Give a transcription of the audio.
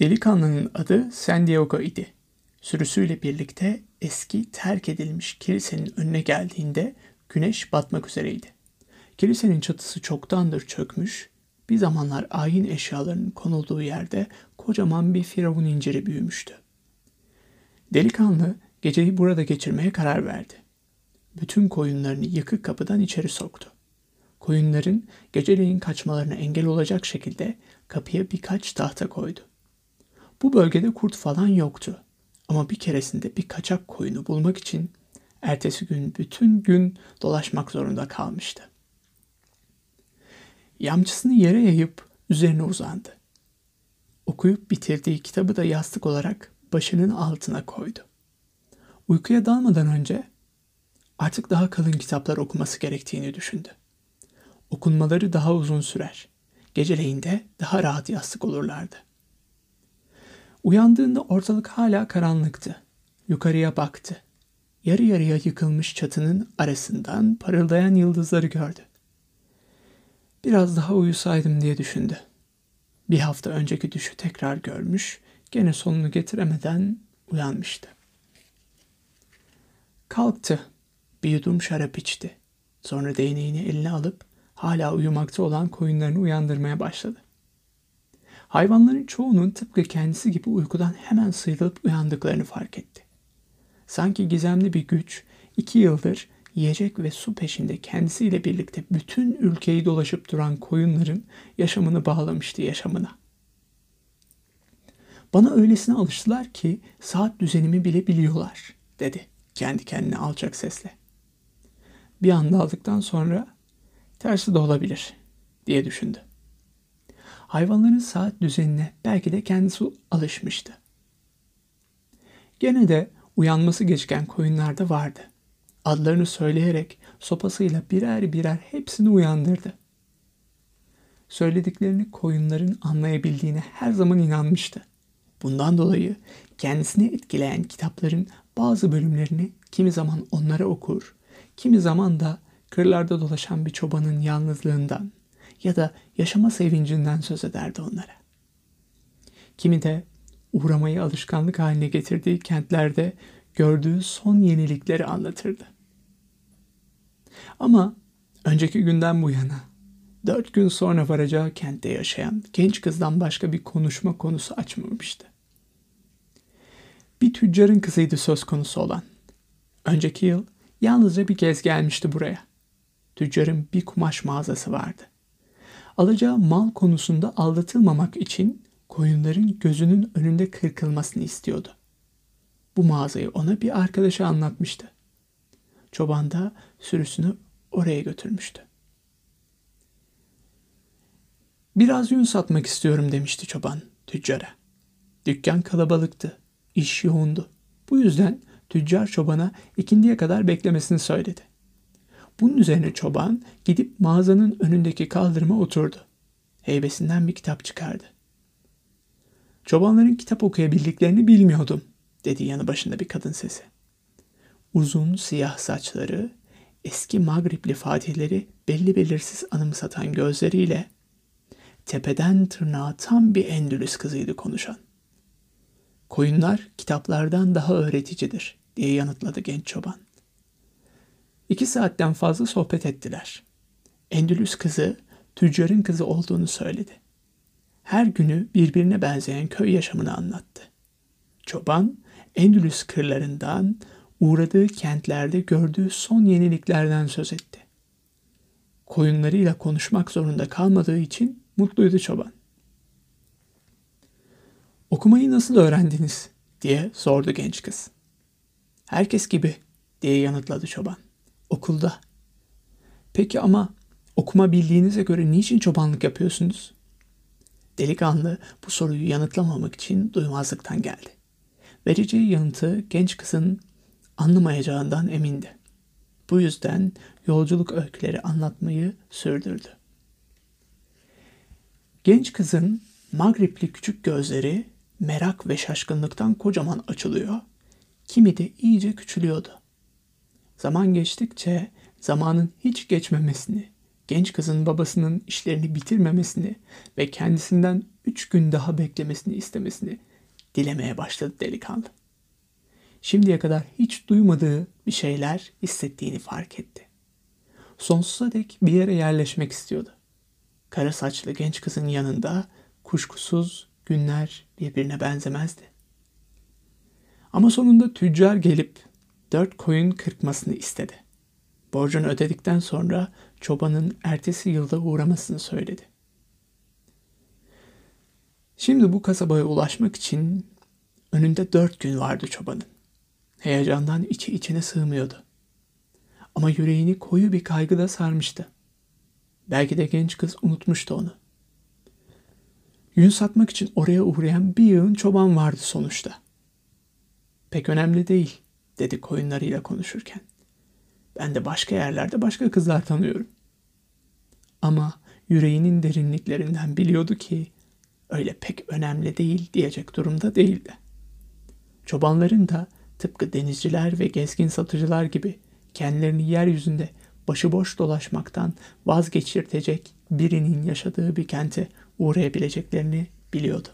Delikanlının adı San Diego idi. Sürüsüyle birlikte eski terk edilmiş kilisenin önüne geldiğinde güneş batmak üzereydi. Kilisenin çatısı çoktandır çökmüş, bir zamanlar ayin eşyalarının konulduğu yerde kocaman bir firavun inciri büyümüştü. Delikanlı geceyi burada geçirmeye karar verdi. Bütün koyunlarını yıkık kapıdan içeri soktu. Koyunların geceleyin kaçmalarına engel olacak şekilde kapıya birkaç tahta koydu. Bu bölgede kurt falan yoktu. Ama bir keresinde bir kaçak koyunu bulmak için ertesi gün bütün gün dolaşmak zorunda kalmıştı. Yamçısını yere yayıp üzerine uzandı. Okuyup bitirdiği kitabı da yastık olarak başının altına koydu. Uykuya dalmadan önce artık daha kalın kitaplar okuması gerektiğini düşündü. Okunmaları daha uzun sürer. Geceleyin de daha rahat yastık olurlardı. Uyandığında ortalık hala karanlıktı. Yukarıya baktı. Yarı yarıya yıkılmış çatının arasından parıldayan yıldızları gördü. Biraz daha uyusaydım diye düşündü. Bir hafta önceki düşü tekrar görmüş, gene sonunu getiremeden uyanmıştı. Kalktı. Bir yudum şarap içti. Sonra değneğini eline alıp hala uyumakta olan koyunlarını uyandırmaya başladı. Hayvanların çoğunun tıpkı kendisi gibi uykudan hemen sıyrılıp uyandıklarını fark etti. Sanki gizemli bir güç iki yıldır yiyecek ve su peşinde kendisiyle birlikte bütün ülkeyi dolaşıp duran koyunların yaşamını bağlamıştı yaşamına. Bana öylesine alıştılar ki saat düzenimi bile biliyorlar, dedi kendi kendine alçak sesle. Bir anda aldıktan sonra tersi de olabilir, diye düşündü. Hayvanların saat düzenine belki de kendisi alışmıştı. Gene de uyanması geçken koyunlar da vardı. Adlarını söyleyerek sopasıyla birer birer hepsini uyandırdı. Söylediklerini koyunların anlayabildiğine her zaman inanmıştı. Bundan dolayı kendisini etkileyen kitapların bazı bölümlerini kimi zaman onlara okur, kimi zaman da kırlarda dolaşan bir çobanın yalnızlığından ya da yaşama sevincinden söz ederdi onlara. Kimi de uğramayı alışkanlık haline getirdiği kentlerde gördüğü son yenilikleri anlatırdı. Ama önceki günden bu yana dört gün sonra varacağı kentte yaşayan genç kızdan başka bir konuşma konusu açmamıştı. Bir tüccarın kızıydı söz konusu olan. Önceki yıl yalnızca bir kez gelmişti buraya. Tüccarın bir kumaş mağazası vardı. Alacağı mal konusunda aldatılmamak için koyunların gözünün önünde kırkılmasını istiyordu. Bu mağazayı ona bir arkadaşı anlatmıştı. Çoban da sürüsünü oraya götürmüştü. Biraz yün satmak istiyorum demişti çoban tüccara. Dükkan kalabalıktı, iş yoğundu. Bu yüzden tüccar çobana ikindiye kadar beklemesini söyledi. Bunun üzerine çoban gidip mağazanın önündeki kaldırıma oturdu. Heybesinden bir kitap çıkardı. Çobanların kitap okuyabildiklerini bilmiyordum, dedi yanı başında bir kadın sesi. Uzun siyah saçları, eski Magripli fatihleri belli belirsiz anımsatan gözleriyle tepeden tırnağa tam bir Endülüs kızıydı konuşan. Koyunlar kitaplardan daha öğreticidir diye yanıtladı genç çoban. İki saatten fazla sohbet ettiler. Endülüs kızı tüccarın kızı olduğunu söyledi. Her günü birbirine benzeyen köy yaşamını anlattı. Çoban Endülüs kırlarından, uğradığı kentlerde gördüğü son yeniliklerden söz etti. Koyunlarıyla konuşmak zorunda kalmadığı için mutluydu çoban. Okumayı nasıl öğrendiniz diye sordu genç kız. Herkes gibi diye yanıtladı çoban. Okulda. Peki ama okuma bildiğinize göre niçin çobanlık yapıyorsunuz? Delikanlı bu soruyu yanıtlamamak için duymazlıktan geldi. Vereceği yanıtı genç kızın anlamayacağından emindi. Bu yüzden yolculuk öyküleri anlatmayı sürdürdü. Genç kızın Magripli küçük gözleri merak ve şaşkınlıktan kocaman açılıyor, kimi de iyice küçülüyordu. Zaman geçtikçe zamanın hiç geçmemesini, genç kızın babasının işlerini bitirmemesini ve kendisinden üç gün daha beklemesini istemesini dilemeye başladı delikanlı. Şimdiye kadar hiç duymadığı bir şeyler hissettiğini fark etti. Sonsuza dek bir yere yerleşmek istiyordu. Kara saçlı genç kızın yanında kuşkusuz günler birbirine benzemezdi. Ama sonunda tüccar gelip dört koyun kırpmasını istedi. Borcunu ödedikten sonra çobanın ertesi yılda uğramasını söyledi. Şimdi bu kasabaya ulaşmak için önünde dört gün vardı çobanın. Heyecandan içi içine sığmıyordu. Ama yüreğini koyu bir kaygı da sarmıştı. Belki de genç kız unutmuştu onu. Yün satmak için oraya uğrayan bir yığın çoban vardı sonuçta. Pek önemli değil, dedi koyunlarıyla konuşurken. Ben de başka yerlerde başka kızlar tanıyorum. Ama yüreğinin derinliklerinden biliyordu ki öyle pek önemli değil diyecek durumda değildi. Çobanların da tıpkı denizciler ve gezgin satıcılar gibi kendilerini yeryüzünde başıboş dolaşmaktan vazgeçirtecek birinin yaşadığı bir kente uğrayabileceklerini biliyordu.